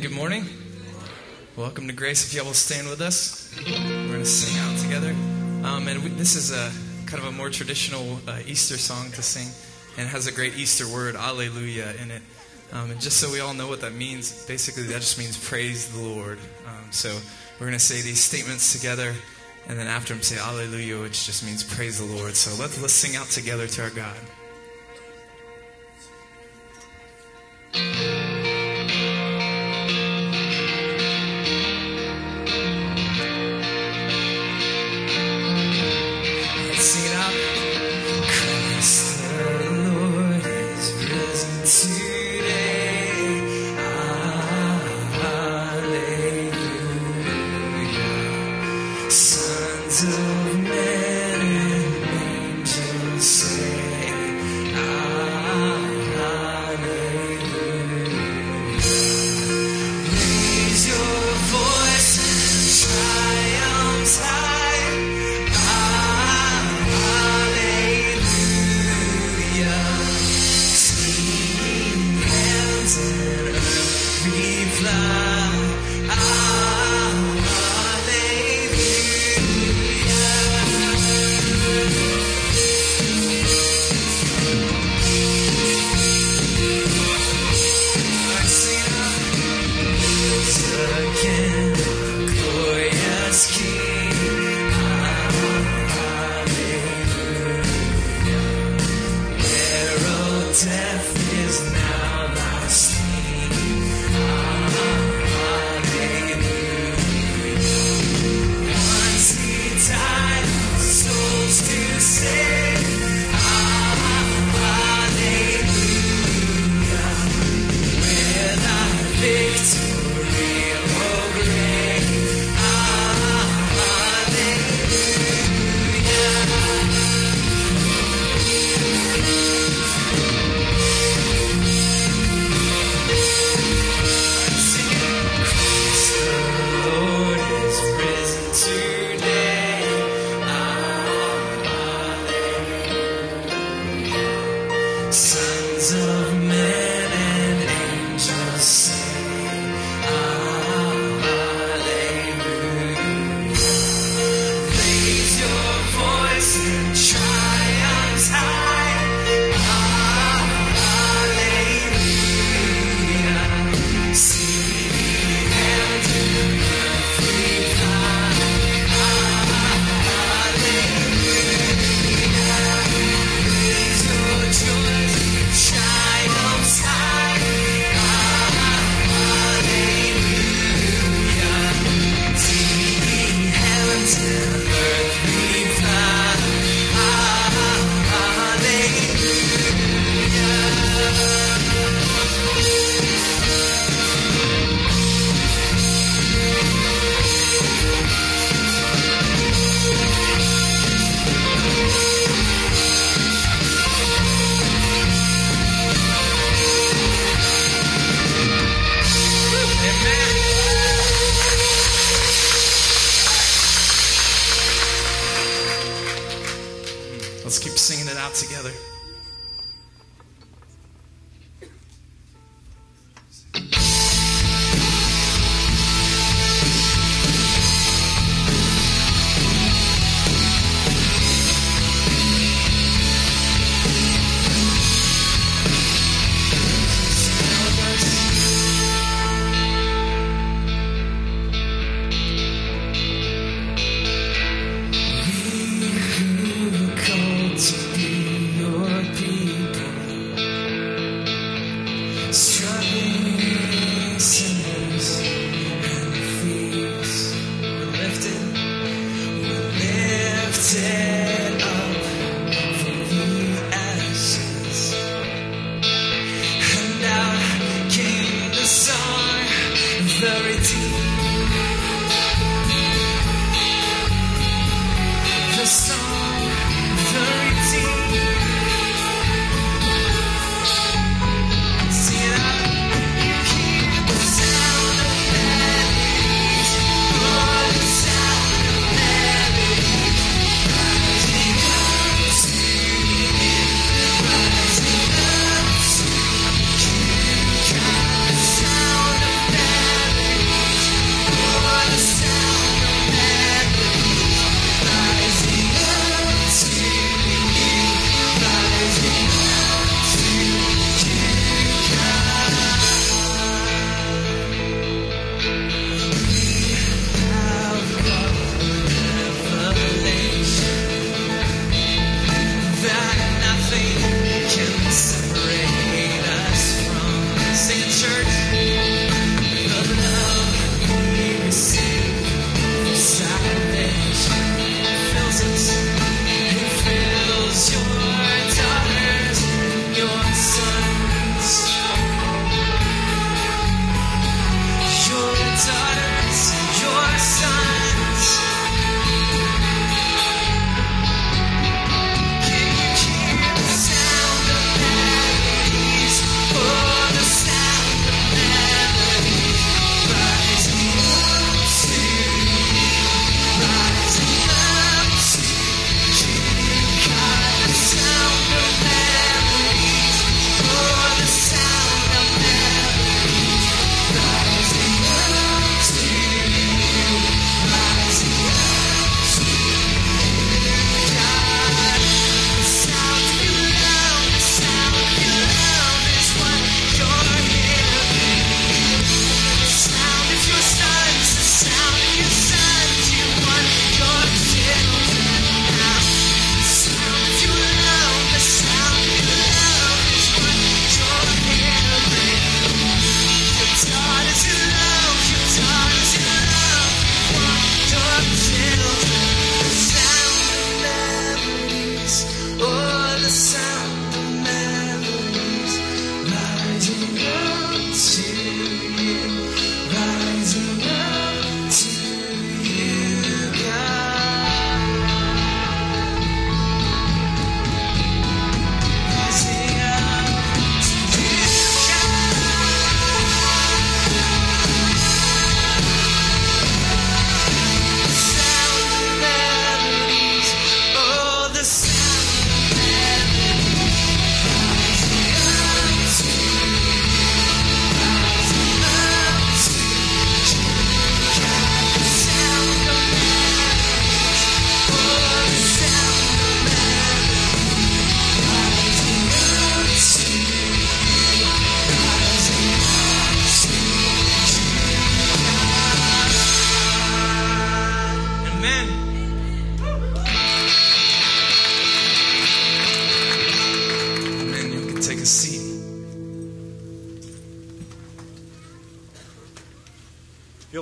Good morning. Welcome to Grace. If you all will stand with us, we're going to sing out together. Um, and we, this is a kind of a more traditional uh, Easter song to sing, and it has a great Easter word, Alleluia, in it. Um, and just so we all know what that means, basically that just means praise the Lord. Um, so we're going to say these statements together, and then after them say Alleluia, which just means praise the Lord. So let's let's sing out together to our God.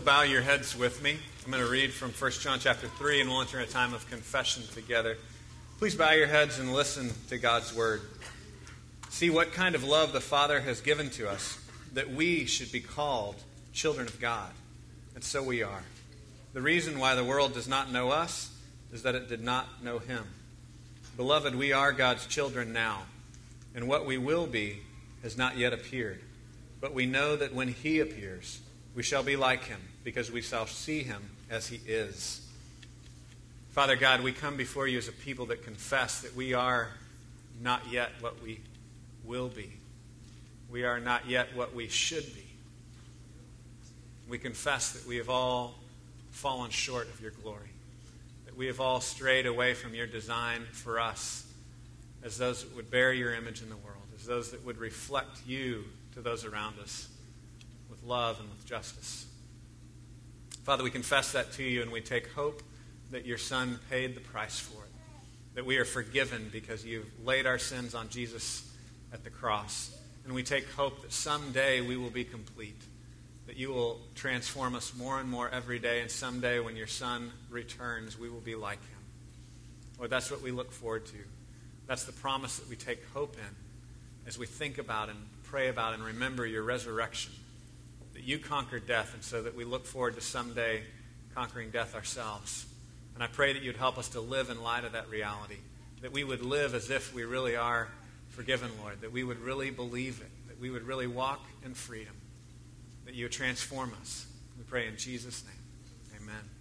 Bow your heads with me. I'm going to read from 1 John chapter 3, and we'll enter a time of confession together. Please bow your heads and listen to God's word. See what kind of love the Father has given to us, that we should be called children of God. And so we are. The reason why the world does not know us is that it did not know Him. Beloved, we are God's children now, and what we will be has not yet appeared. But we know that when He appears, we shall be like Him because we shall see him as he is. Father God, we come before you as a people that confess that we are not yet what we will be. We are not yet what we should be. We confess that we have all fallen short of your glory, that we have all strayed away from your design for us as those that would bear your image in the world, as those that would reflect you to those around us love and with justice. Father, we confess that to you and we take hope that your Son paid the price for it, that we are forgiven because you've laid our sins on Jesus at the cross. And we take hope that someday we will be complete, that you will transform us more and more every day, and someday when your Son returns, we will be like him. Lord, that's what we look forward to. That's the promise that we take hope in as we think about and pray about and remember your resurrection you conquered death, and so that we look forward to someday conquering death ourselves. And I pray that you'd help us to live in light of that reality, that we would live as if we really are forgiven, Lord, that we would really believe it, that we would really walk in freedom, that you would transform us. We pray in Jesus' name. Sing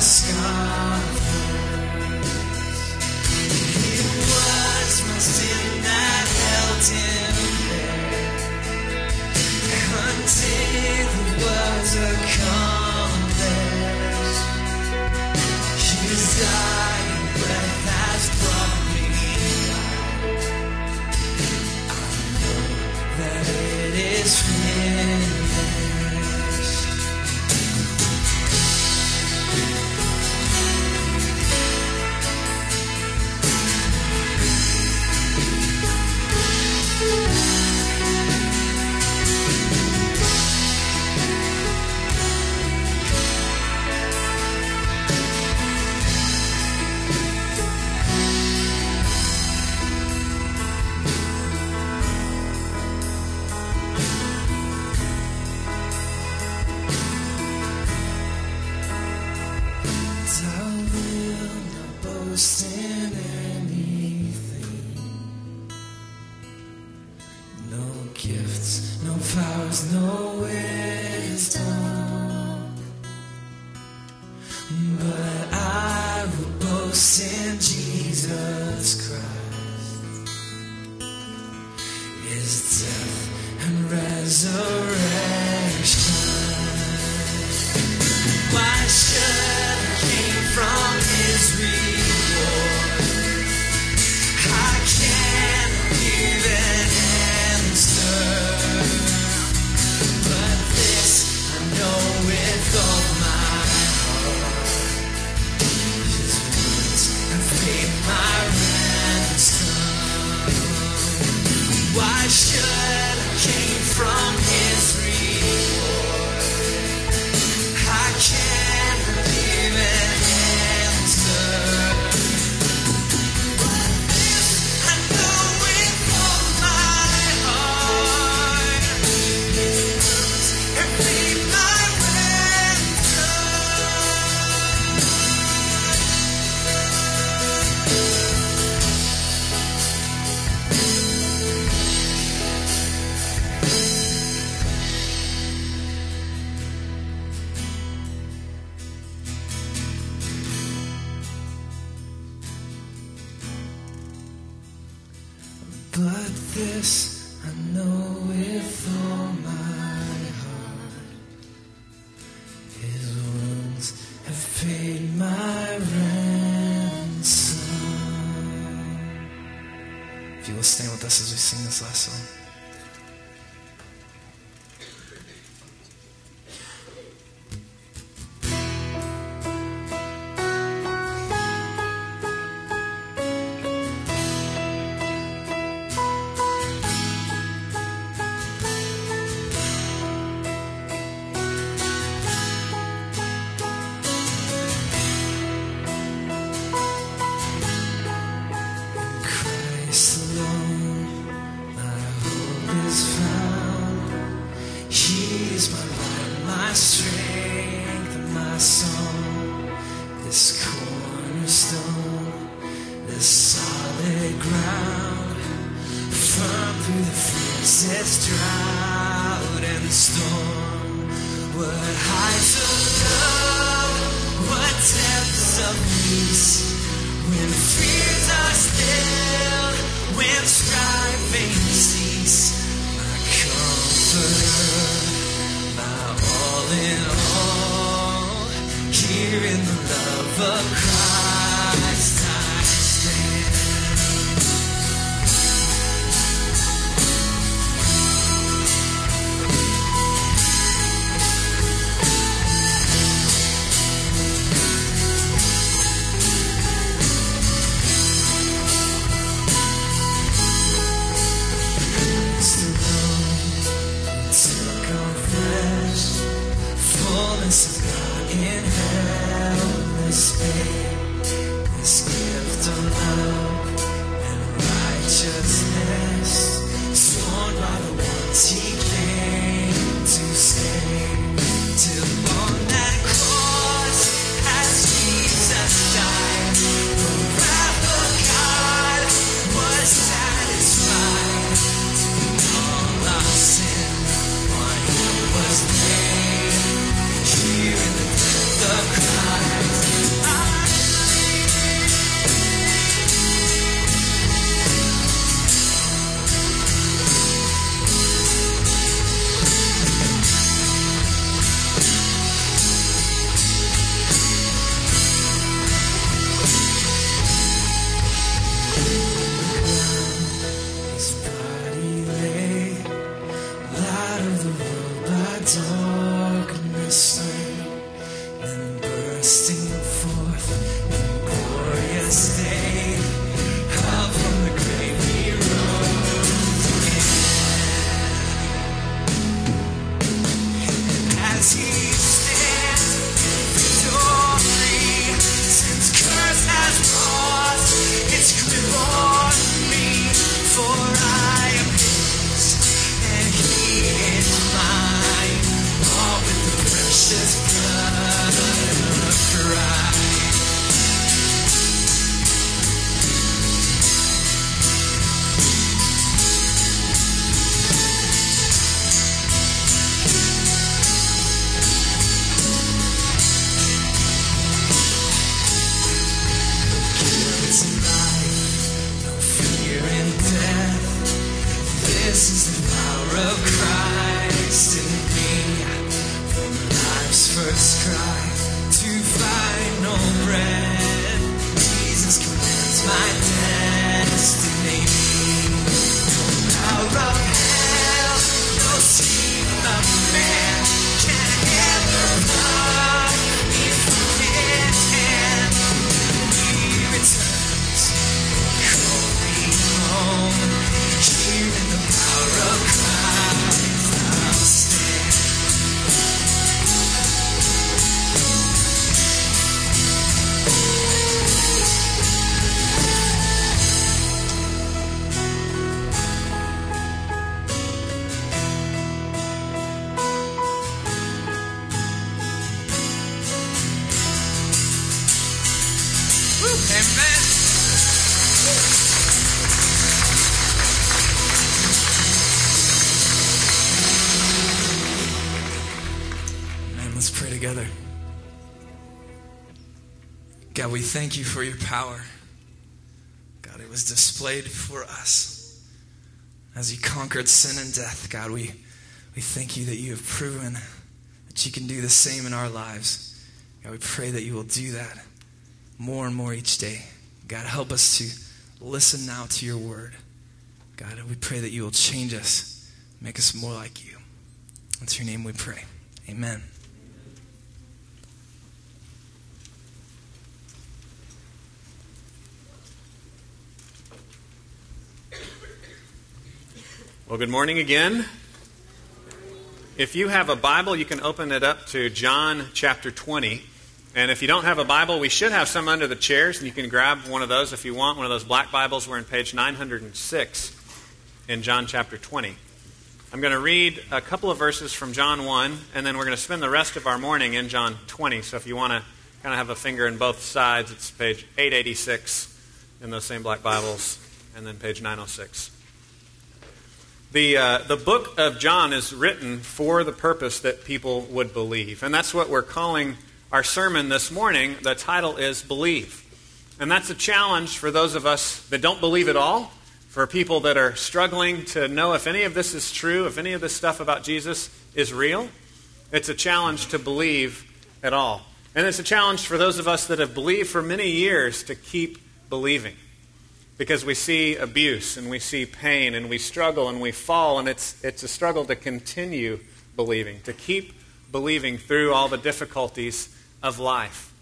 among the thank you for your power. God, it was displayed for us as you conquered sin and death. God, we, we thank you that you have proven that you can do the same in our lives. God, we pray that you will do that more and more each day. God, help us to listen now to your word. God, we pray that you will change us, make us more like you. It's your name we pray. Amen. Well, good morning again. If you have a Bible, you can open it up to John chapter 20. And if you don't have a Bible, we should have some under the chairs, and you can grab one of those if you want. One of those black Bibles. We're in page 906 in John chapter 20. I'm going to read a couple of verses from John 1, and then we're going to spend the rest of our morning in John 20. So if you want to kind of have a finger in both sides, it's page 886 in those same black Bibles, and then page 906. The, uh, the book of John is written for the purpose that people would believe. And that's what we're calling our sermon this morning. The title is Believe. And that's a challenge for those of us that don't believe at all, for people that are struggling to know if any of this is true, if any of this stuff about Jesus is real. It's a challenge to believe at all. And it's a challenge for those of us that have believed for many years to keep believing. Because we see abuse and we see pain and we struggle and we fall, and it's, it's a struggle to continue believing, to keep believing through all the difficulties of life.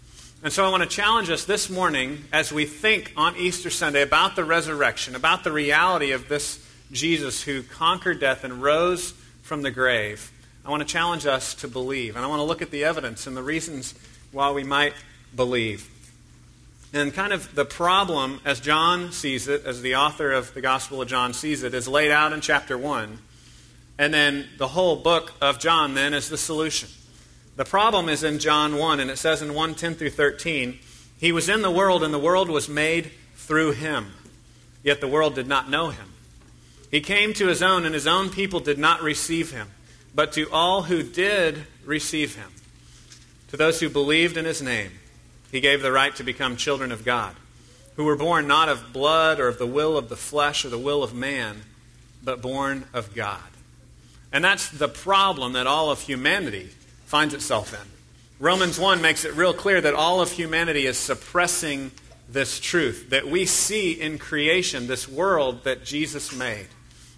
And so I want to challenge us this morning as we think on Easter Sunday about the resurrection, about the reality of this Jesus who conquered death and rose from the grave. I want to challenge us to believe. And I want to look at the evidence and the reasons why we might believe. And kind of the problem, as John sees it, as the author of the Gospel of John sees it, is laid out in chapter 1. And then the whole book of John then is the solution. The problem is in John 1, and it says in 1 10 through 13, He was in the world, and the world was made through him, yet the world did not know him. He came to his own, and his own people did not receive him. But to all who did receive him, to those who believed in his name, he gave the right to become children of God, who were born not of blood or of the will of the flesh or the will of man, but born of God. And that's the problem that all of humanity finds itself in. Romans 1 makes it real clear that all of humanity is suppressing this truth that we see in creation, this world that Jesus made.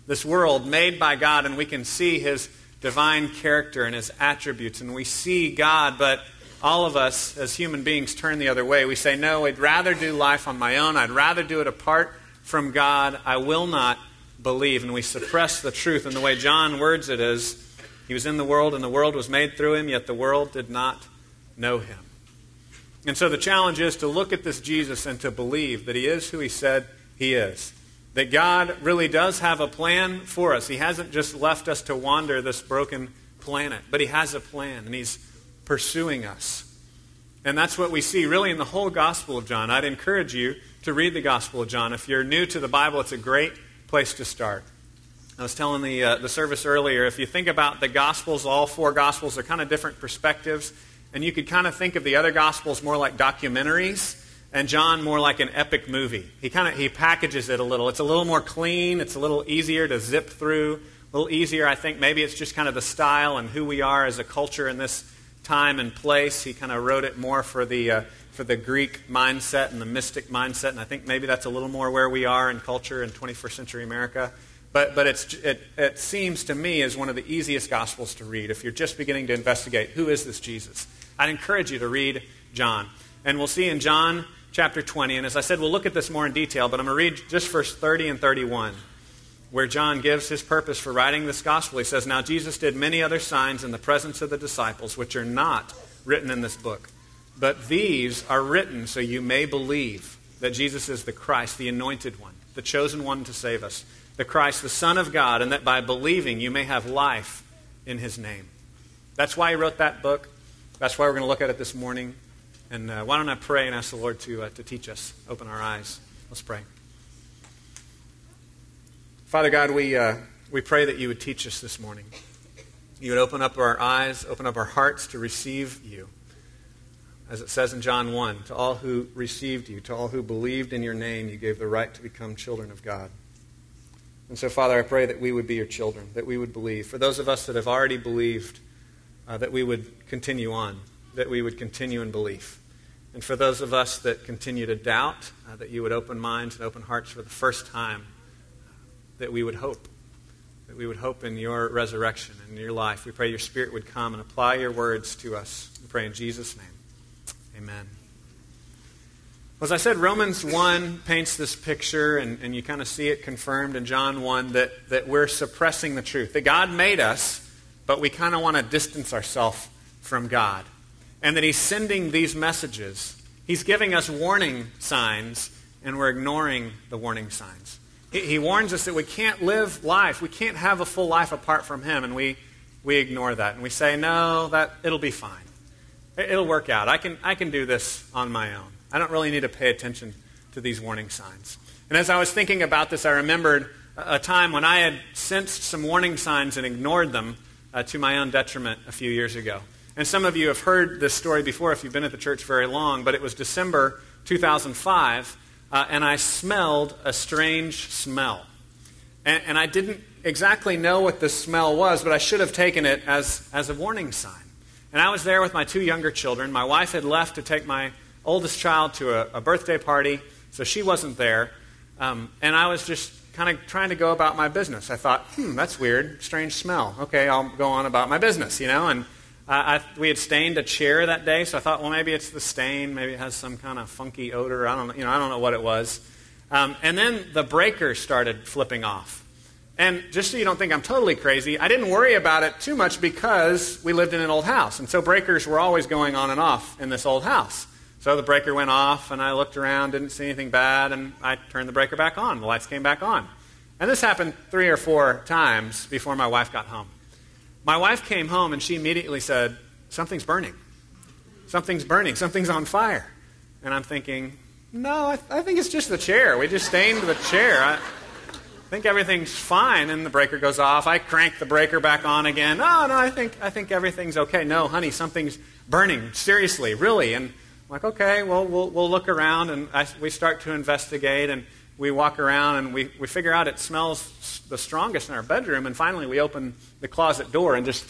This world made by God, and we can see his divine character and his attributes, and we see God, but all of us as human beings turn the other way. We say, No, I'd rather do life on my own. I'd rather do it apart from God. I will not believe. And we suppress the truth. And the way John words it is, he was in the world, and the world was made through him, yet the world did not know him. And so the challenge is to look at this Jesus and to believe that he is who he said he is. That God really does have a plan for us. He hasn't just left us to wander this broken planet, but he has a plan, and he's pursuing us. And that's what we see really in the whole Gospel of John. I'd encourage you to read the Gospel of John. If you're new to the Bible, it's a great place to start. I was telling the, uh, the service earlier, if you think about the Gospels, all four Gospels are kind of different perspectives. And you could kind of think of the other Gospels more like documentaries and John more like an epic movie. He kind of he packages it a little. It's a little more clean. It's a little easier to zip through. A little easier, I think. Maybe it's just kind of the style and who we are as a culture in this time and place. He kind of wrote it more for the uh, for the Greek mindset and the mystic mindset, and I think maybe that's a little more where we are in culture in 21st century America. But, but it, it seems to me as one of the easiest Gospels to read if you're just beginning to investigate who is this Jesus. I'd encourage you to read John. And we'll see in John chapter 20, and as I said, we'll look at this more in detail, but I'm going to read just verse 30 and 31, where John gives his purpose for writing this Gospel. He says, Now Jesus did many other signs in the presence of the disciples, which are not written in this book. But these are written so you may believe that Jesus is the Christ, the anointed one, the chosen one to save us the Christ, the Son of God, and that by believing you may have life in his name. That's why he wrote that book. That's why we're going to look at it this morning. And uh, why don't I pray and ask the Lord to, uh, to teach us, open our eyes. Let's pray. Father God, we, uh, we pray that you would teach us this morning. You would open up our eyes, open up our hearts to receive you. As it says in John 1, to all who received you, to all who believed in your name, you gave the right to become children of God. And so, Father, I pray that we would be your children, that we would believe. For those of us that have already believed, uh, that we would continue on, that we would continue in belief. And for those of us that continue to doubt, uh, that you would open minds and open hearts for the first time, that we would hope, that we would hope in your resurrection and in your life. We pray your Spirit would come and apply your words to us. We pray in Jesus' name. Amen. As I said, Romans 1 paints this picture, and, and you kind of see it confirmed in John 1 that, that we're suppressing the truth. That God made us, but we kind of want to distance ourselves from God. And that He's sending these messages. He's giving us warning signs, and we're ignoring the warning signs. He, warns us that we can't live life, we can't have a full life apart from Him, and we, we ignore that. And we say, no, that, it'll be fine. It, it'll work out. I can, I can do this on my own. I don't really need to pay attention to these warning signs. And as I was thinking about this, I remembered a time when I had sensed some warning signs and ignored them uh, to my own detriment a few years ago. And some of you have heard this story before if you've been at the church very long, but it was December 2005, uh, and I smelled a strange smell. And, and, I didn't exactly know what the smell was, but I should have taken it as, as a warning sign. And I was there with my two younger children. My wife had left to take my oldest child to a, a birthday party, so she wasn't there. Um, and I was just kind of trying to go about my business. I thought, hmm, that's weird, strange smell. Okay, I'll go on about my business, you know. And I, we had stained a chair that day, so I thought, well, maybe it's the stain. Maybe it has some kind of funky odor. I don't, you know, I don't know what it was. Um, and then the breaker started flipping off. And just so you don't think I'm totally crazy, I didn't worry about it too much because we lived in an old house. And so breakers were always going on and off in this old house. So the breaker went off, and I looked around, didn't see anything bad, and I turned the breaker back on. The lights came back on. And this happened three or four times before my wife got home. My wife came home, and she immediately said, Something's burning. Something's burning. Something's on fire. And I'm thinking, No, I, th- I think it's just the chair. We just stained the chair. I, think everything's fine, and the breaker goes off. I crank the breaker back on again. Oh, no, I think, I think everything's okay. No, honey, something's burning. Seriously, really. And I'm like, okay, well, we'll, we'll look around, and I, we start to investigate, and we walk around, and we, we figure out it smells the strongest in our bedroom, and finally we open the closet door, and just,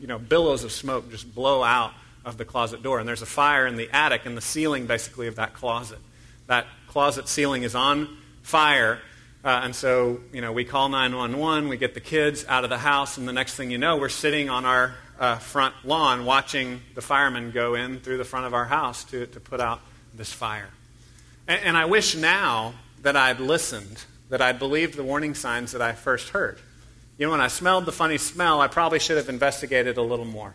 you know, billows of smoke just blow out of the closet door. And there's a fire in the attic, and the ceiling, basically, of that closet. That closet ceiling is on fire uh, and so, you know, we call 911, we get the kids out of the house, and the next thing you know, we're sitting on our uh, front lawn watching the firemen go in through the front of our house to, to put out this fire. And, and I wish now that I'd listened, that I'd believed the warning signs that I first heard. You know, when I smelled the funny smell, I probably should have investigated a little more.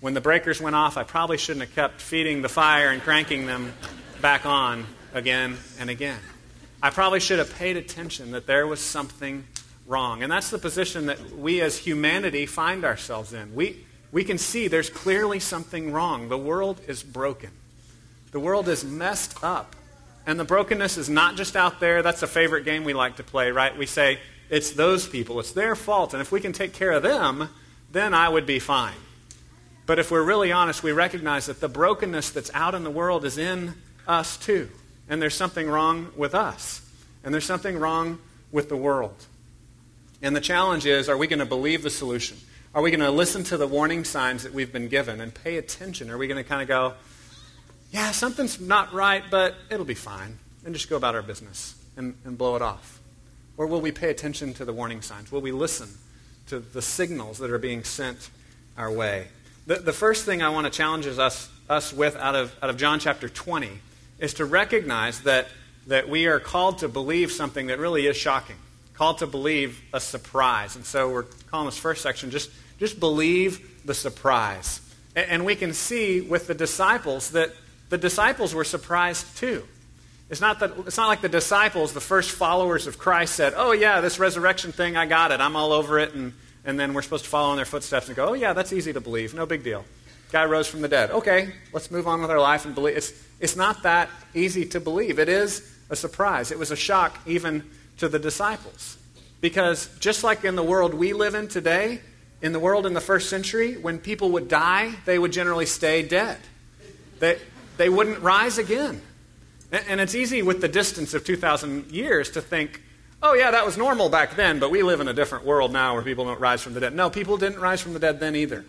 When the breakers went off, I probably shouldn't have kept feeding the fire and cranking them back on again and again. I probably should have paid attention that there was something wrong. And that's the position that we as humanity find ourselves in. We, we can see there's clearly something wrong. The world is broken, the world is messed up. And the brokenness is not just out there. That's a favorite game we like to play, right? We say, it's those people, it's their fault. And if we can take care of them, then I would be fine. But if we're really honest, we recognize that the brokenness that's out in the world is in us too and there's something wrong with us, and there's something wrong with the world. And the challenge is are we going to believe the solution? Are we going to listen to the warning signs that we've been given and pay attention? Are we going to kind of go, yeah, something's not right, but it'll be fine, and just go about our business and, and blow it off? Or will we pay attention to the warning signs? Will we listen to the signals that are being sent our way? The, the first thing I want to challenge us, us with out of, out of John chapter 20 is to recognize that, that we are called to believe something that really is shocking, called to believe a surprise. And so we're calling this first section just, just believe the surprise. And, and we can see with the disciples that the disciples were surprised too. It's not, that, it's not like the disciples, the first followers of Christ, said, Oh, yeah, this resurrection thing, I got it. I'm all over it. And, and then we're supposed to follow in their footsteps and go, Oh, yeah, that's easy to believe. No big deal. Guy rose from the dead. Okay, let's move on with our life and believe. It's, it's not that easy to believe. It is a surprise. It was a shock even to the disciples. Because just like in the world we live in today, in the world in the first century, when people would die, they would generally stay dead. They, they wouldn't rise again. And, it's easy with the distance of 2,000 years to think, oh, yeah, that was normal back then, but we live in a different world now where people don't rise from the dead. No, people didn't rise from the dead then either.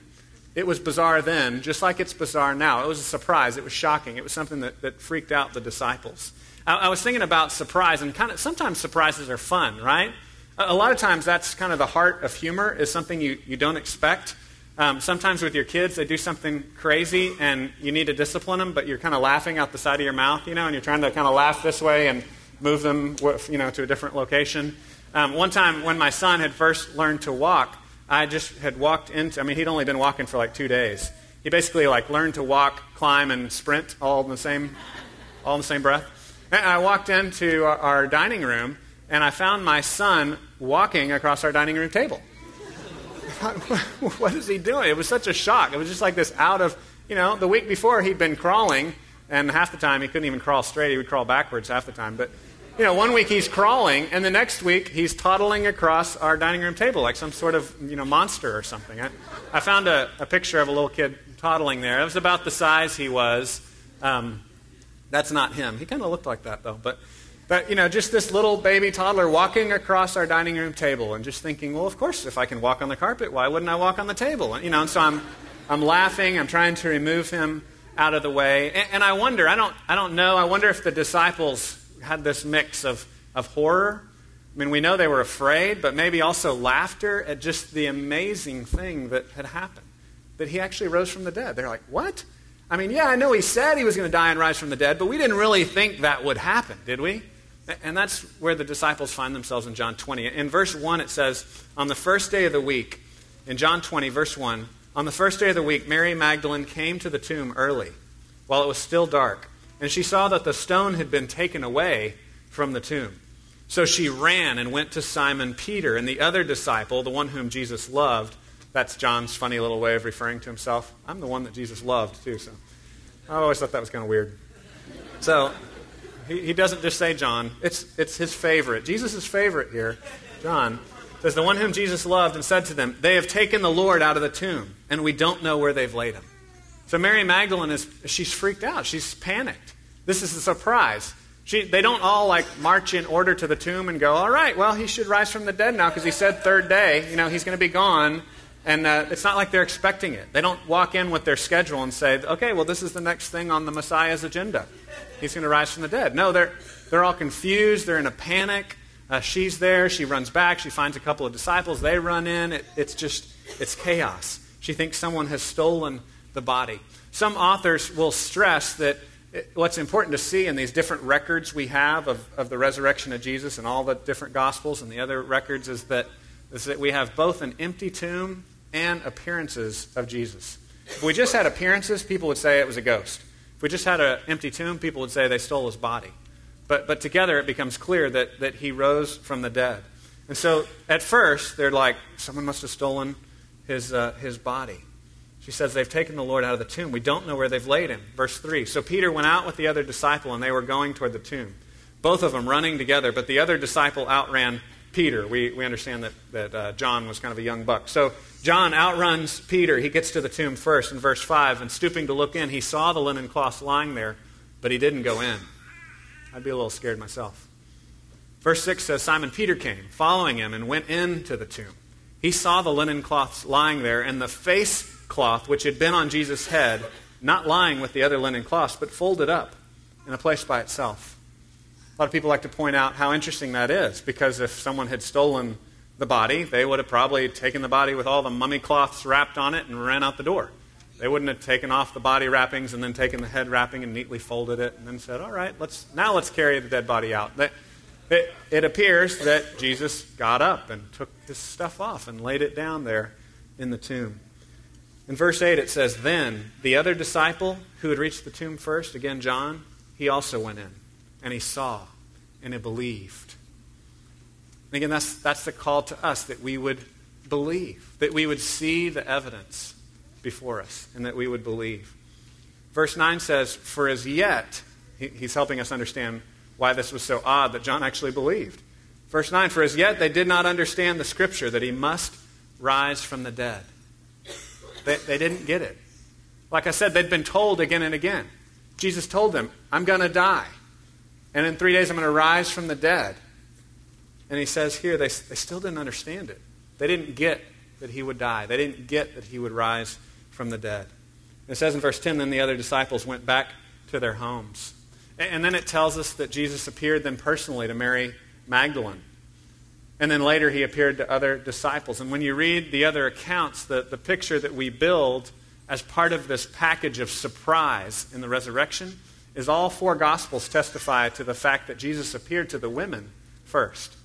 It was bizarre then, just like it's bizarre now. It was a surprise. It was shocking. It was something that, that freaked out the disciples. I, I was thinking about surprise, and kind of sometimes surprises are fun, right? A, a, lot of times that's kind of the heart of humor, is something you, you don't expect. Um, sometimes with your kids, they do something crazy, and you need to discipline them, but you're kind of laughing out the side of your mouth, you know, and you're trying to kind of laugh this way and move them, you know, to a different location. Um, one time when my son had first learned to walk, I just had walked into, I mean, he'd only been walking for like two days. He basically like learned to walk, climb, and sprint all in the same, all in the same breath. And I walked into our, our dining room, and I found my son walking across our dining room table. what is he doing? It was such a shock. It was just like this out of, you know, the week before he'd been crawling, and half the time he couldn't even crawl straight. He would crawl backwards half the time. But you know, one week he's crawling, and the next week he's toddling across our dining room table like some sort of, you know, monster or something. I, I found a, a, picture of a little kid toddling there. It was about the size he was. Um, that's not him. He kind of looked like that, though. But, but, you know, just this little baby toddler walking across our dining room table and just thinking, well, of course, if I can walk on the carpet, why wouldn't I walk on the table? And, You know, and so I'm, I'm laughing. I'm trying to remove him out of the way. And, and I wonder, I don't, I don't know, I wonder if the disciples had this mix of, of horror. I mean, we know they were afraid, but maybe also laughter at just the amazing thing that had happened that he actually rose from the dead. They're like, what? I mean, yeah, I know he said he was going to die and rise from the dead, but we didn't really think that would happen, did we? And that's where the disciples find themselves in John 20. In verse 1, it says, On the first day of the week, in John 20, verse 1, on the first day of the week, Mary Magdalene came to the tomb early, while it was still dark, and she saw that the stone had been taken away from the tomb. So she ran and went to Simon Peter and the other disciple, the one whom Jesus loved. That's John's funny little way of referring to himself. I'm the one that Jesus loved, too, so I always thought that was kind of weird. So he, he doesn't just say John, it's, it's his favorite. Jesus' favorite here, John says, The one whom Jesus loved and said to them, They have taken the Lord out of the tomb, and we don't know where they've laid him. So Mary Magdalene is she's freaked out. She's panicked. This is a surprise. She, they don't all like march in order to the tomb and go, all right, well, he should rise from the dead now because he said third day, you know, he's going to be gone. And uh, it's not like they're expecting it. They don't walk in with their schedule and say, okay, well, this is the next thing on the Messiah's agenda. He's going to rise from the dead. No, they're, they're all confused. They're in a panic. Uh, she's there. She runs back. She finds a couple of disciples. They run in. It, it's just, it's chaos. She thinks someone has stolen the body. Some authors will stress that it, what's important to see in these different records we have of, of the resurrection of Jesus and all the different gospels and the other records is that, is that we have both an empty tomb and appearances of Jesus. If we just had appearances, people would say it was a ghost. We just had an empty tomb, people would say they stole his body. But, but together it becomes clear that, that he rose from the dead. And so at first, they're like, someone must have stolen his, uh, his body. She says they've taken the Lord out of the tomb. We don't know where they've laid him. Verse 3. So Peter went out with the other disciple, and they were going toward the tomb. Both of them running together, but the other disciple outran Peter. We, we understand that, that uh, John was kind of a young buck. So John outruns Peter. He gets to the tomb first in verse 5, and stooping to look in, he saw the linen cloths lying there, but he didn't go in. I'd be a little scared myself. Verse 6 says Simon Peter came, following him, and went into the tomb. He saw the linen cloths lying there, and the face cloth which had been on Jesus' head, not lying with the other linen cloths, but folded up in a place by itself. A lot of people like to point out how interesting that is, because if someone had stolen the body, they would have probably taken the body with all the mummy cloths wrapped on it and ran out the door. They wouldn't have taken off the body wrappings and then taken the head wrapping and neatly folded it and then said, "All right, let's now let's carry the dead body out." It, it appears that Jesus got up and took his stuff off and laid it down there in the tomb. In verse 8, it says, Then the other disciple who had reached the tomb first, again John, he also went in and he saw and he believed. And again, that's, that's the call to us that we would believe, that we would see the evidence before us, and that we would believe. Verse 9 says, For as yet, he, he's helping us understand why this was so odd that John actually believed. Verse 9, For as yet they did not understand the scripture that he must rise from the dead. They, they didn't get it. Like I said, they'd been told again and again. Jesus told them, I'm going to die. And in three days, I'm going to rise from the dead. And he says here, they, they still didn't understand it. They didn't get that he would die, they didn't get that he would rise from the dead. It says in verse 10 then the other disciples went back to their homes. And then it tells us that Jesus appeared then personally to Mary Magdalene. And then later he appeared to other disciples. And when you read the other accounts, the, the picture that we build as part of this package of surprise in the resurrection is all four gospels testify to the fact that Jesus appeared to the women first.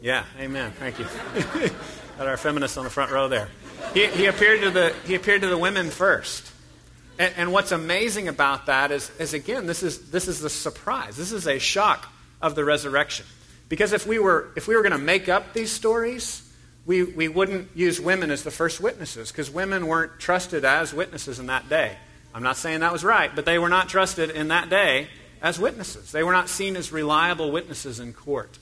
Yeah, amen. Thank you. Got our feminists on the front row there. He, he, appeared, to the, he appeared to the women first. And, and what's amazing about that is, is, again, this is, this is the surprise. This is a shock of the resurrection. Because if we were, if we were going to make up these stories, we, we wouldn't use women as the first witnesses, because women weren't trusted as witnesses in that day. I'm not saying that was right, but they were not trusted in that day as witnesses. They were not seen as reliable witnesses in court.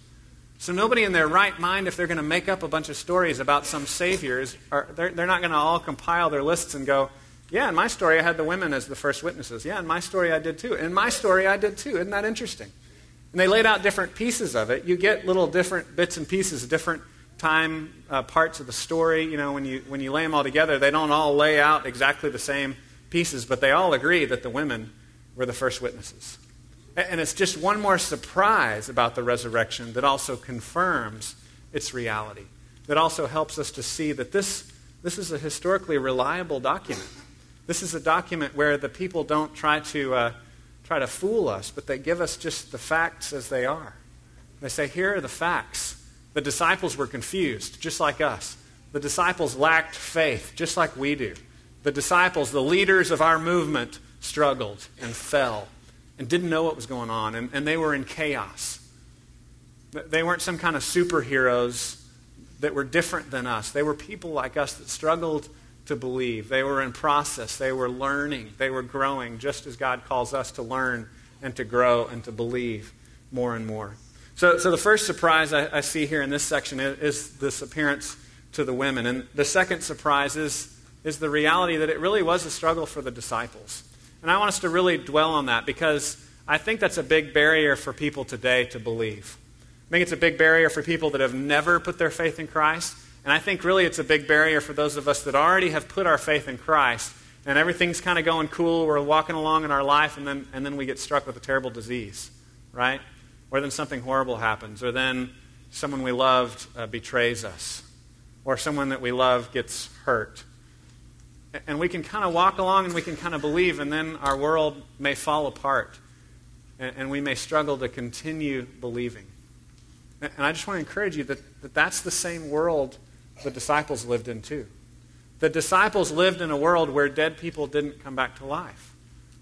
So nobody in their right mind, if they're going to make up a bunch of stories about some saviors, are, they're, they're not going to all compile their lists and go, yeah, in my story I had the women as the first witnesses. Yeah, in my story I did too. In my story I did too. Isn't that interesting? And they laid out different pieces of it. You get little different bits and pieces, different time uh, parts of the story, you know, when you, when you lay them all together, they don't all lay out exactly the same pieces, but they all agree that the women were the first witnesses. And it's just one more surprise about the resurrection that also confirms its reality, that also helps us to see that this, this is a historically reliable document. This is a document where the people don't try to, uh, try to fool us, but they give us just the facts as they are. They say, here are the facts. The disciples were confused, just like us. The disciples lacked faith, just like we do. The disciples, the leaders of our movement, struggled and fell and didn't know what was going on, and, and they were in chaos. They weren't some kind of superheroes that were different than us. They were people like us that struggled to believe. They were in process. They were learning. They were growing, just as God calls us to learn and to grow and to believe more and more. So, so the first surprise I, I see here in this section is, is, this appearance to the women. And the second surprise is, is the reality that it really was a struggle for the disciples. And I want us to really dwell on that because I think that's a big barrier for people today to believe. I think it's a big barrier for people that have never put their faith in Christ. And I think really it's a big barrier for those of us that already have put our faith in Christ and everything's kind of going cool. We're walking along in our life, and then, and then we get struck with a terrible disease, right? Or then something horrible happens, or then someone we loved uh, betrays us, or someone that we love gets hurt and we can kind of walk along and we can kind of believe, and then our world may fall apart. And, we may struggle to continue believing. And, and I just want to encourage you that, that that's the same world the disciples lived in, too. The disciples lived in a world where dead people didn't come back to life.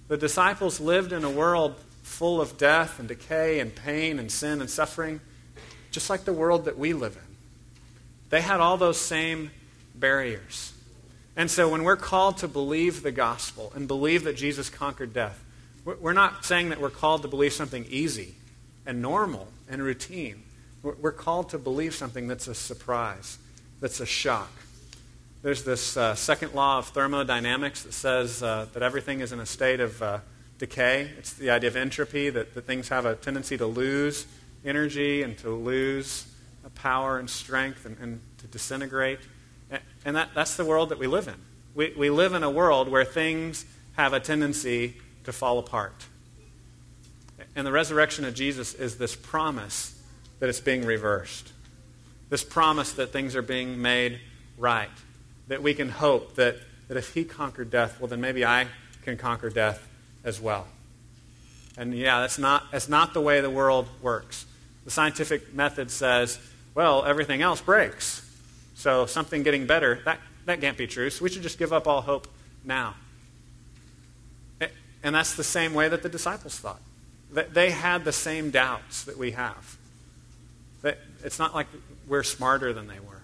The disciples lived in a world full of death and decay and pain and sin and suffering, just like the world that we live in. They had all those same barriers. And so when we're called to believe the gospel and believe that Jesus conquered death, we're not saying that we're called to believe something easy and normal and routine. We're called to believe something that's a surprise, that's a shock. There's this uh, second law of thermodynamics that says uh, that everything is in a state of uh, decay. It's the idea of entropy, that, that things have a tendency to lose energy and to lose power and strength and, and to disintegrate. And that, that's the world that we live in. We, we live in a world where things have a tendency to fall apart. And the resurrection of Jesus is this promise that it's being reversed. This promise that things are being made right. That we can hope that, that if he conquered death, well, then maybe I can conquer death as well. And yeah, that's not, that's not the way the world works. The scientific method says, well, everything else breaks. So something getting better, that, that can't be true. So we should just give up all hope now. And that's the same way that the disciples thought. They had the same doubts that we have. It's not like we're smarter than they were.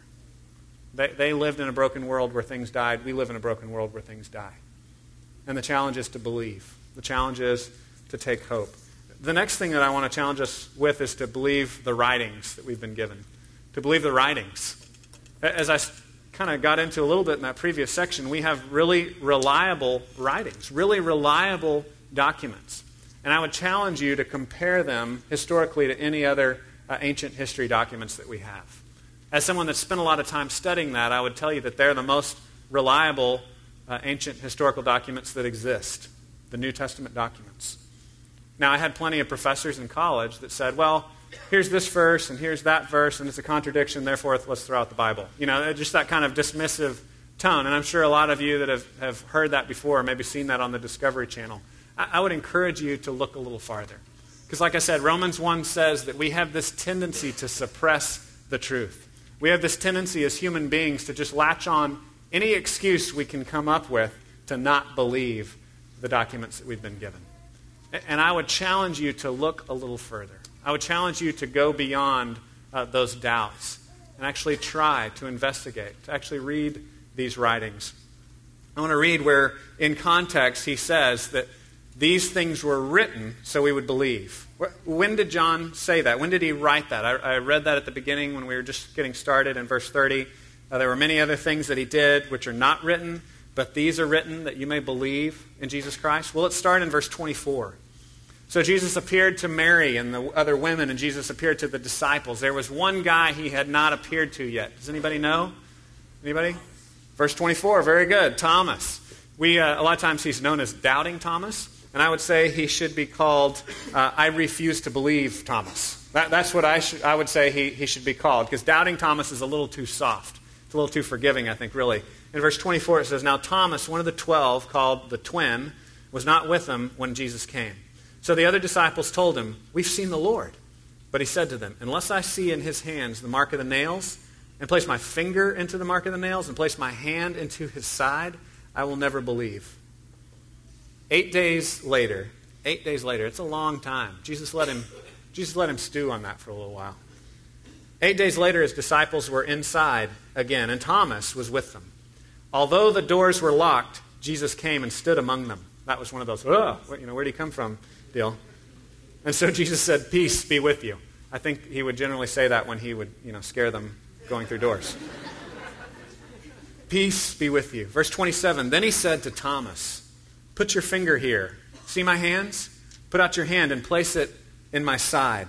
They, they lived in a broken world where things died. We live in a broken world where things die. And the challenge is to believe. The challenge is to take hope. The next thing that I want to challenge us with is to believe the writings that we've been given. To believe the writings. As I kind of got into a little bit in that previous section, we have really reliable writings, really reliable documents. And I would challenge you to compare them historically to any other uh, ancient history documents that we have. As someone that's spent a lot of time studying that, I would tell you that they're the most reliable uh, ancient historical documents that exist, the New Testament documents. Now, I had plenty of professors in college that said, well, here's this verse and here's that verse and it's a contradiction, therefore let's throw out the Bible. You know, just that kind of dismissive tone. And I'm sure a lot of you that have, have heard that before, maybe seen that on the Discovery Channel, I, I would encourage you to look a little farther. Because, like I said, Romans 1 says that we have this tendency to suppress the truth. We have this tendency as human beings to just latch on any excuse we can come up with to not believe the documents that we've been given. And I would challenge you to look a little further. I would challenge you to go beyond uh, those doubts and actually try to investigate, to actually read these writings. I want to read where, in context, he says that these things were written so we would believe. When did John say that? When did he write that? I, I read that at the beginning when we were just getting started in verse 30. Uh, there were many other things that he did which are not written, but these are written that you may believe in Jesus Christ. Well, let's start in verse 24. So Jesus appeared to Mary and the other women, and Jesus appeared to the disciples. There was one guy he had not appeared to yet. Does anybody know? Anybody? Verse 24, very good. Thomas. We, uh, a lot of times he's known as Doubting Thomas, and I would say he should be called uh, I Refuse to Believe Thomas. That, that's what I, I would say he, he should be called, because Doubting Thomas is a little too soft. It's a little too forgiving, I think, really. In verse 24, it says, Now Thomas, one of the twelve, called the twin, was not with them when Jesus came. So the other disciples told him, We've seen the Lord. But he said to them, Unless I see in his hands the mark of the nails, and place my finger into the mark of the nails, and place my hand into his side, I will never believe. Eight days later, eight days later, it's a long time. Jesus let him, Jesus let him stew on that for a little while. Eight days later, his disciples were inside again, and Thomas was with them. Although the doors were locked, Jesus came and stood among them. That was one of those, oh, you know, where'd he come from? Deal. And so Jesus said, Peace be with you. I think he would generally say that when he would, you know, scare them going through doors. Peace be with you. Verse 27 Then he said to Thomas, Put your finger here. See my hands? Put out your hand and place it in my side.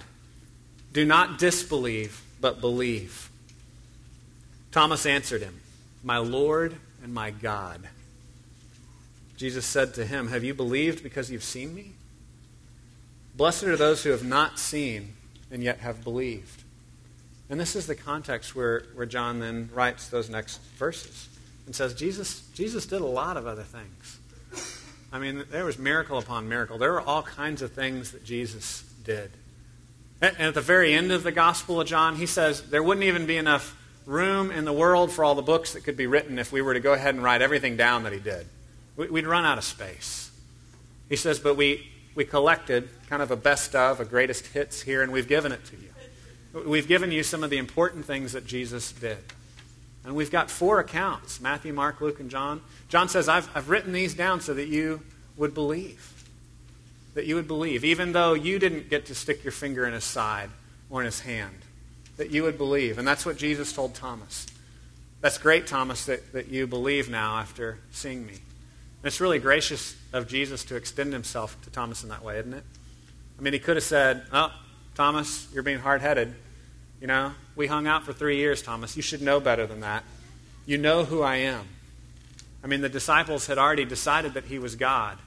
Do not disbelieve, but believe. Thomas answered him, My Lord and my God. Jesus said to him, Have you believed because you've seen me? Blessed are those who have not seen and yet have believed. And this is the context where, where John then writes those next verses and says, Jesus, Jesus did a lot of other things. I mean, there was miracle upon miracle. There were all kinds of things that Jesus did. And at the very end of the Gospel of John, he says there wouldn't even be enough room in the world for all the books that could be written if we were to go ahead and write everything down that he did. We'd run out of space. He says, but we, we collected kind of a best of, a greatest hits here, and we've given it to you. We've given you some of the important things that Jesus did. And we've got four accounts Matthew, Mark, Luke, and John. John says, I've, I've written these down so that you would believe. That you would believe, even though you didn't get to stick your finger in his side or in his hand. That you would believe. And that's what Jesus told Thomas. That's great, Thomas, that, that you believe now after seeing me. And it's really gracious of Jesus to extend himself to Thomas in that way, isn't it? I mean, he could have said, Oh, Thomas, you're being hard headed. You know, we hung out for three years, Thomas. You should know better than that. You know who I am. I mean, the disciples had already decided that he was God.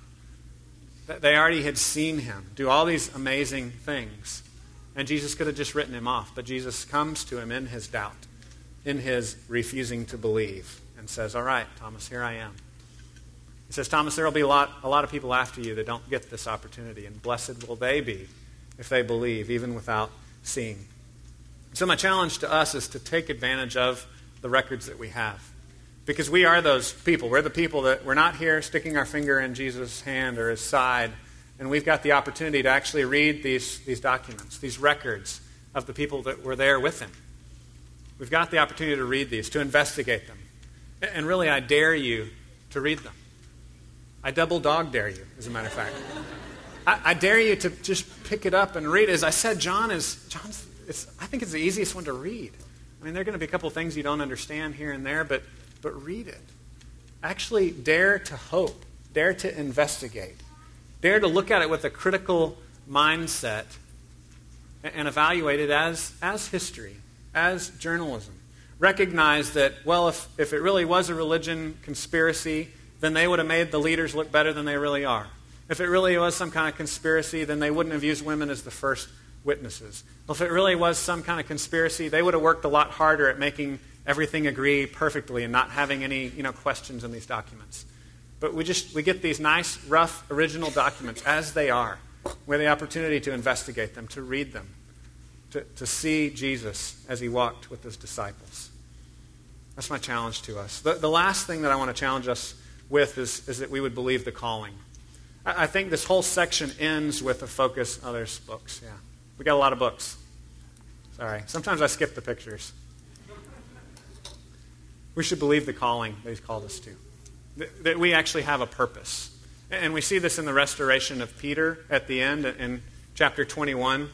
They already had seen him do all these amazing things. And Jesus could have just written him off. But Jesus comes to him in his doubt, in his refusing to believe, and says, All right, Thomas, here I am. He says, Thomas, there will be a lot, a lot of people after you that don't get this opportunity, and blessed will they be if they believe, even without seeing. So, my challenge to us is to take advantage of the records that we have. Because we are those people. We're the people that we're not here sticking our finger in Jesus' hand or his side, and we've got the opportunity to actually read these, these documents, these records of the people that were there with him. We've got the opportunity to read these, to investigate them. And really, I dare you to read them. I double dog dare you, as a matter of fact. I, I, dare you to just pick it up and read. As I said, John is John's. I think it's the easiest one to read. I mean, there are going to be a couple things you don't understand here and there, but but read it. Actually, dare to hope. Dare to investigate. Dare to look at it with a critical mindset and evaluate it as, as history, as journalism. Recognize that, well, if, if it really was a religion conspiracy, then they would have made the leaders look better than they really are. If it really was some kind of conspiracy, then they wouldn't have used women as the first witnesses. If it really was some kind of conspiracy, they would have worked a lot harder at making everything agree perfectly and not having any you know, questions in these documents. But we just we get these nice, rough, original documents as they are. We have the opportunity to investigate them, to read them, to, to see Jesus as he walked with his disciples. That's my challenge to us. The, the last thing that I want to challenge us with is, is that we would believe the calling. I, I think this whole section ends with a focus. Oh, there's books, yeah. We got a lot of books. Sorry. Sometimes I skip the pictures. We should believe the calling that He's called us to, that, that we actually have a purpose. And we see this in the restoration of Peter at the end in chapter 21.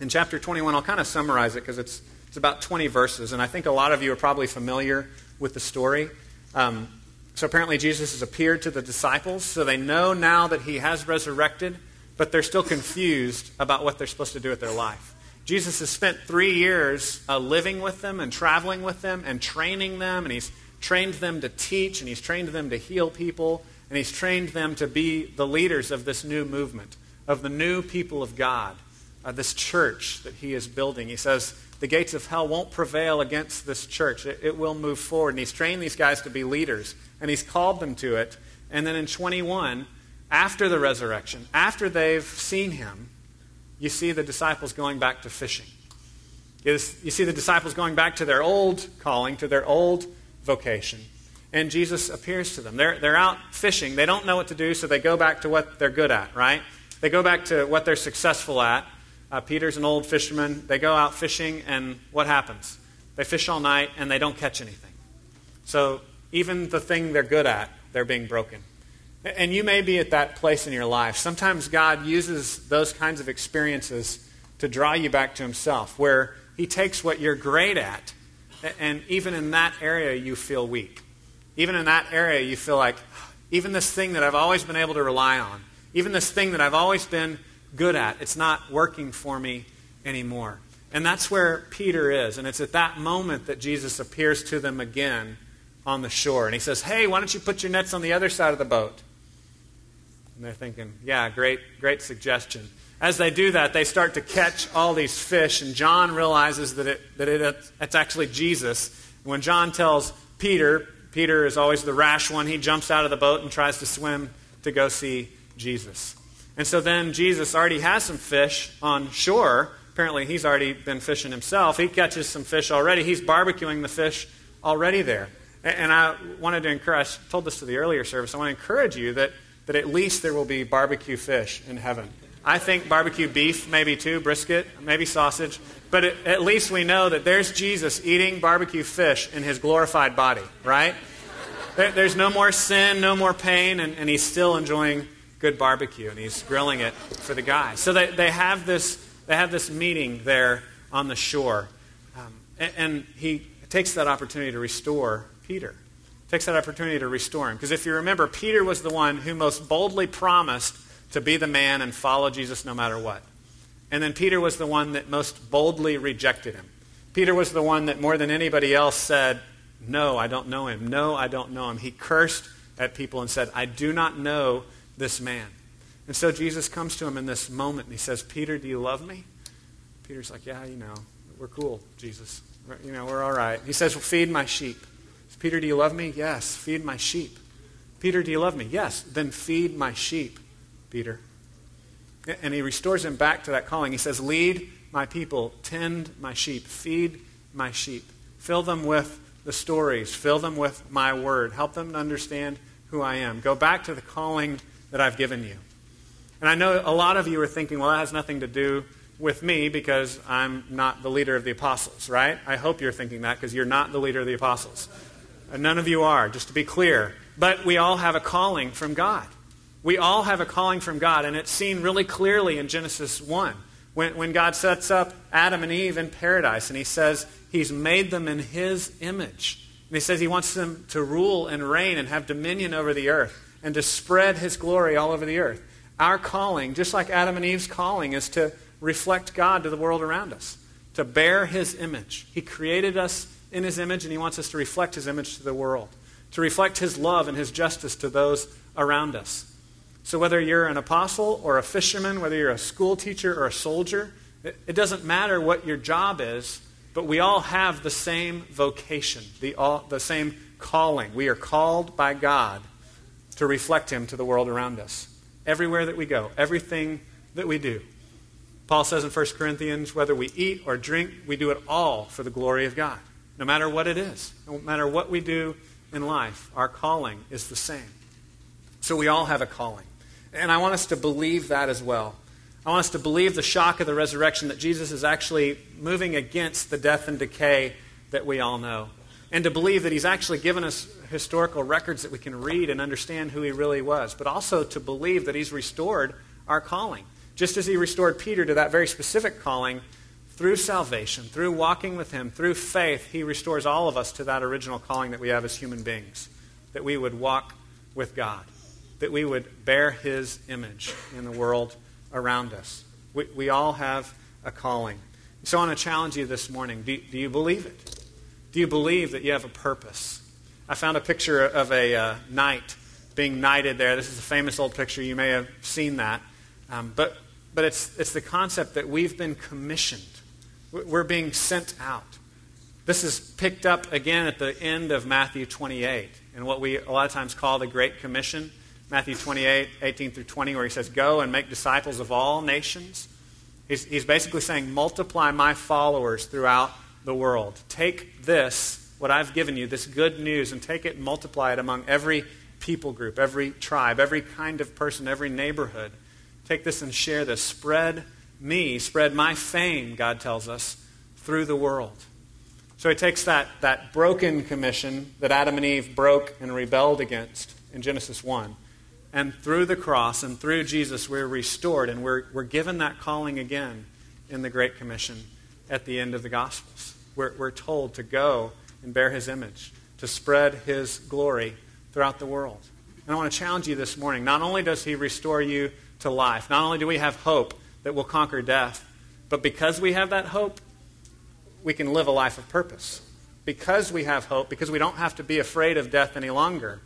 In chapter 21, I'll kind of summarize it because it's, it's about 20 verses, and I think a lot of you are probably familiar with the story. Um, so apparently, Jesus has appeared to the disciples, so they know now that he has resurrected. but they're still confused about what they're supposed to do with their life. Jesus has spent three years uh, living with them and traveling with them and training them, and he's trained them to teach, and he's trained them to heal people, and he's trained them to be the leaders of this new movement, of the new people of God, uh, this church that he is building. He says, the gates of hell won't prevail against this church. It, it, will move forward. And he's trained these guys to be leaders, and he's called them to it. And then in 21, after the resurrection, after they've seen him, you see the disciples going back to fishing. You see the disciples going back to their old calling, to their old vocation. And Jesus appears to them. They're, they're out fishing. They don't know what to do, so they go back to what they're good at, right? They go back to what they're successful at. Uh, Peter's an old fisherman. They go out fishing, and what happens? They fish all night, and they don't catch anything. So even the thing they're good at, they're being broken. And you may be at that place in your life. Sometimes God uses those kinds of experiences to draw you back to Himself, where He takes what you're great at, and even in that area, you feel weak. Even in that area, you feel like, even this thing that I've always been able to rely on, even this thing that I've always been good at. It's not working for me anymore. And that's where Peter is. And it's at that moment that Jesus appears to them again on the shore. And he says, Hey, why don't you put your nets on the other side of the boat? And they're thinking, Yeah, great, great suggestion. As they do that, they start to catch all these fish, and John realizes that, it, that it, it's actually Jesus. When John tells Peter, Peter is always the rash one, he jumps out of the boat and tries to swim to go see Jesus. And so then Jesus already has some fish on shore. Apparently, he's already been fishing himself. He catches some fish already. He's barbecuing the fish already there. And I wanted to encourage, I told this to the earlier service, I want to encourage you that, that at least there will be barbecue fish in heaven. I think barbecue beef, maybe too, brisket, maybe sausage. But at least we know that there's Jesus eating barbecue fish in his glorified body, right? There, there's no more sin, no more pain, and, and he's still enjoying good barbecue, and he's grilling it for the guys. So they, they, have, this, they have this meeting there on the shore. Um, and, and he takes that opportunity to restore Peter. Takes that opportunity to restore him. Because if you remember, Peter was the one who most boldly promised to be the man and follow Jesus no matter what. And then Peter was the one that most boldly rejected him. Peter was the one that more than anybody else said, No, I don't know him. No, I don't know him. He cursed at people and said, I do not know this man. And so Jesus comes to him in this moment and he says, Peter, do you love me? Peter's like, Yeah, you know, we're cool, Jesus. You know, we're all right. He says, Well, feed my sheep. Peter, do you love me? Yes, feed my sheep. Peter, do you love me? Yes, then feed my sheep, Peter. And he restores him back to that calling. He says, Lead my people, tend my sheep, feed my sheep. Fill them with the stories, fill them with my word, help them to understand who I am. Go back to the calling that I've given you. And I know a lot of you are thinking, well, that has nothing to do with me because I'm not the leader of the apostles, right? I hope you're thinking that because you're not the leader of the apostles. None of you are, just to be clear. But we all have a calling from God. We all have a calling from God, and it's seen really clearly in Genesis 1. When, when God sets up Adam and Eve in paradise, and he says he's made them in his image. And he says he wants them to rule and reign and have dominion over the earth and to spread his glory all over the earth. Our calling, just like Adam and Eve's calling, is to reflect God to the world around us, to bear his image. He created us in his image, and he wants us to reflect his image to the world, to reflect his love and his justice to those around us. So, whether you're an apostle or a fisherman, whether you're a school teacher or a soldier, it, it doesn't matter what your job is, but we all have the same vocation, the, all, the same calling. We are called by God to reflect Him to the world around us. Everywhere that we go, everything that we do. Paul says in 1 Corinthians, whether we eat or drink, we do it all for the glory of God. No matter what it is, no matter what we do in life, our calling is the same. So we all have a calling. And I want us to believe that as well. I want us to believe the shock of the resurrection that Jesus is actually moving against the death and decay that we all know and to believe that he's actually given us historical records that we can read and understand who he really was, but also to believe that he's restored our calling. Just as he restored Peter to that very specific calling through salvation, through walking with him, through faith, he restores all of us to that original calling that we have as human beings, that we would walk with God, that we would bear his image in the world around us. We, we all have a calling. So I want to challenge you this morning. Do, do you believe it? Do you believe that you have a purpose? I found a picture of a uh, knight being knighted there. This is a famous old picture. You may have seen that. Um, but but it's, it's the concept that we've been commissioned, we're being sent out. This is picked up again at the end of Matthew 28, and what we a lot of times call the Great Commission. Matthew 28, 18 through 20, where he says, Go and make disciples of all nations. He's, he's basically saying, Multiply my followers throughout the world. Take this, what I've given you, this good news, and take it and multiply it among every people group, every tribe, every kind of person, every neighborhood. Take this and share this. Spread me, spread my fame, God tells us, through the world. So he takes that, that broken commission that Adam and Eve broke and rebelled against in Genesis 1. And through the cross and through Jesus, we're restored and we're, we're given that calling again in the Great Commission at the end of the Gospels. We're, we're told to go and bear his image, to spread his glory throughout the world. And I want to challenge you this morning. Not only does he restore you to life. Not only do we have hope that will conquer death, but because we have that hope, we can live a life of purpose. Because we have hope, because we don't have to be afraid of death any longer,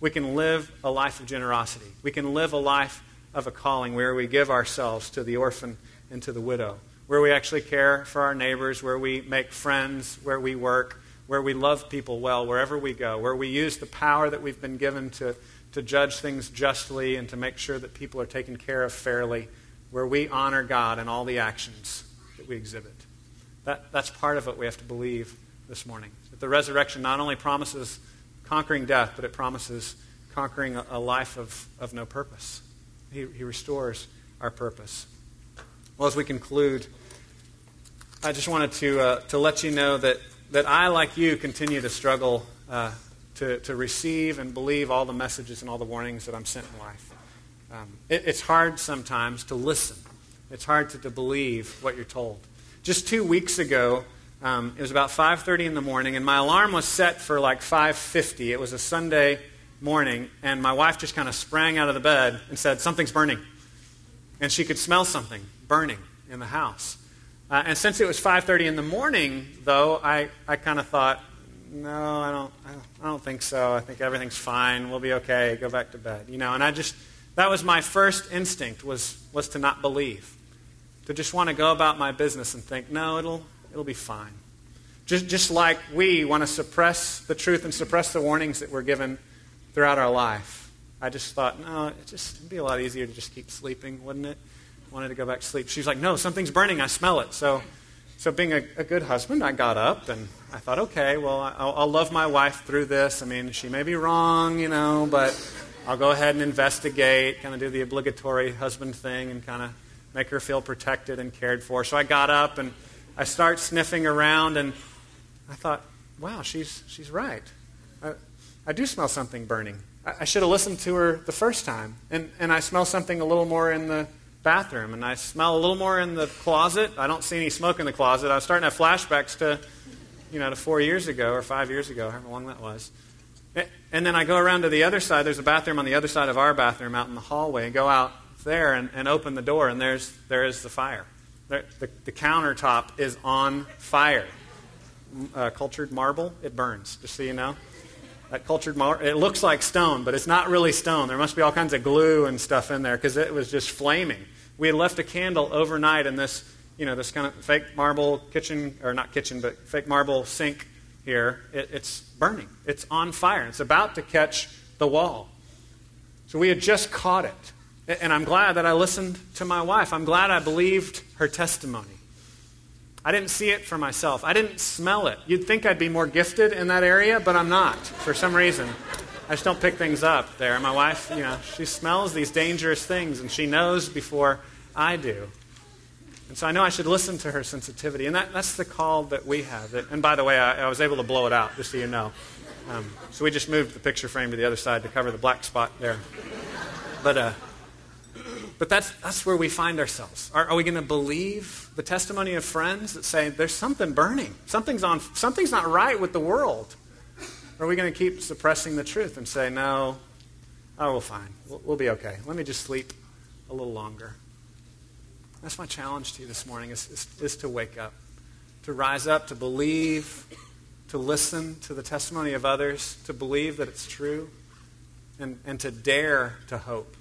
we can live a life of generosity. We can live a life of a calling where we give ourselves to the orphan and to the widow, where we actually care for our neighbors, where we make friends, where we work, where we love people well, wherever we go, where we use the power that we've been given to to judge things justly and to make sure that people are taken care of fairly, where we honor God in all the actions that we exhibit. That, that's part of what we have to believe this morning. That the resurrection not only promises conquering death, but it promises conquering a, a life of, of no purpose. He, he restores our purpose. Well, as we conclude, I just wanted to, uh, to let you know that, that I, like you, continue to struggle uh, to, to receive and believe all the messages and all the warnings that I'm sent in life. Um, it, it's hard sometimes to listen. It's hard to, to believe what you're told. Just two weeks ago, um, it was about 5.30 in the morning, and my alarm was set for like 5.50. It was a Sunday morning, and my wife just kind of sprang out of the bed and said, something's burning. And she could smell something burning in the house. Uh, and since it was 5.30 in the morning, though, I, I kind of thought, no, I don't, I don't think so. I think everything's fine. We'll be okay. Go back to bed. You know, and I just, that was my first instinct was, was to not believe. To just want to go about my business and think, no, it'll, it'll be fine. Just, just like we want to suppress the truth and suppress the warnings that we're given throughout our life. I just thought, no, it just, it'd be a lot easier to just keep sleeping, wouldn't it? I wanted to go back to sleep. She's like, no, something's burning. I smell it. So so, being a, a, good husband, I got up and I thought, okay, well, I'll, I'll, love my wife through this. I mean, she may be wrong, you know, but I'll go ahead and investigate, kind of do the obligatory husband thing and kind of make her feel protected and cared for. So, I got up and I start sniffing around and I thought, wow, she's, she's right. I, I do smell something burning. I, I should have listened to her the first time. And, and I smell something a little more in the bathroom and I smell a little more in the closet. I don't see any smoke in the closet. I was starting to have flashbacks to, you know, to four years ago or five years ago, however long that was. And then I go around to the other side. There's a bathroom on the other side of our bathroom out in the hallway. And go out there and, and open the door, and there's, there is the fire. There, the, the countertop is on fire. Uh, cultured marble, it burns, just so you know. That cultured marble, it looks like stone, but it's not really stone. There must be all kinds of glue and stuff in there because it was just flaming we had left a candle overnight in this, you know, this kind of fake marble kitchen, or not kitchen, but fake marble sink here. It, it's burning. It's on fire. It's about to catch the wall. So we had just caught it. And I'm glad that I listened to my wife. I'm glad I believed her testimony. I didn't see it for myself. I didn't smell it. You'd think I'd be more gifted in that area, but I'm not for some reason. I just don't pick things up there. My wife, you know, she smells these dangerous things and she knows before I do. And so I know I should listen to her sensitivity. And that, that's the call that we have. And by the way, I, I was able to blow it out, just so you know. Um, so we just moved the picture frame to the other side to cover the black spot there. But, uh, but that's, that's where we find ourselves. Are, are we going to believe the testimony of friends that say there's something burning? Something's, on, something's not right with the world. Or are we going to keep suppressing the truth and say, no, oh, well, fine. We'll, we'll be okay. Let me just sleep a little longer. That's my challenge to you this morning is, is, is to wake up, to rise up, to believe, to listen to the testimony of others, to believe that it's true, and, and to dare to hope,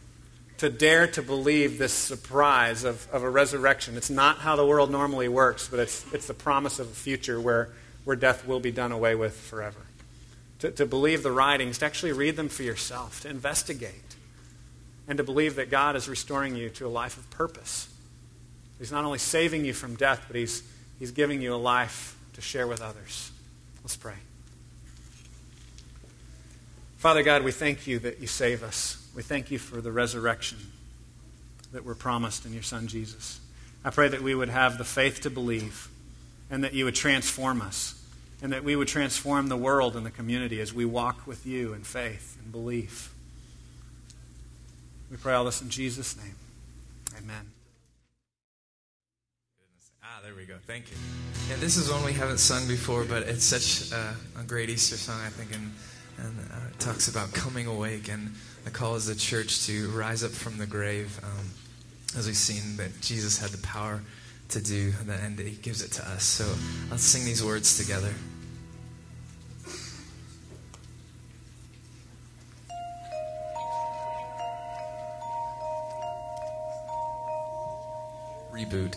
to dare to believe this surprise of, of a resurrection. It's not how the world normally works, but it's, it's the promise of a future where, where death will be done away with forever. To, to believe the writings, to actually read them for yourself, to investigate, and to believe that God is restoring you to a life of purpose. He's not only saving you from death, but He's, he's giving you a life to share with others. Let's pray. Father God, we thank you that you save us. We thank you for the resurrection that we're promised in your Son Jesus. I pray that we would have the faith to believe and that you would transform us and that we would transform the world and the community as we walk with you in faith and belief. We pray all this in Jesus' name. Amen. There we go. Thank you. Yeah, this is one we haven't sung before, but it's such a, a great Easter song, I think, and, and uh, it talks about coming awake and the call as a church to rise up from the grave, um, as we've seen that Jesus had the power to do, and He gives it to us. So let's sing these words together. Reboot.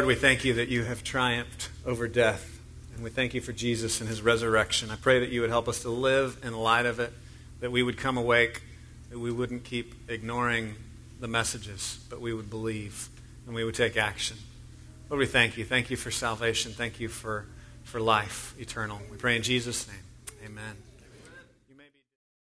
Lord, we thank you that you have triumphed over death. And we thank you for Jesus and his resurrection. I pray that you would help us to live in light of it, that we would come awake, that we wouldn't keep ignoring the messages, but we would believe and we would take action. Lord, we thank you. Thank you for salvation. Thank you for, for life eternal. We pray in Jesus' name. Amen.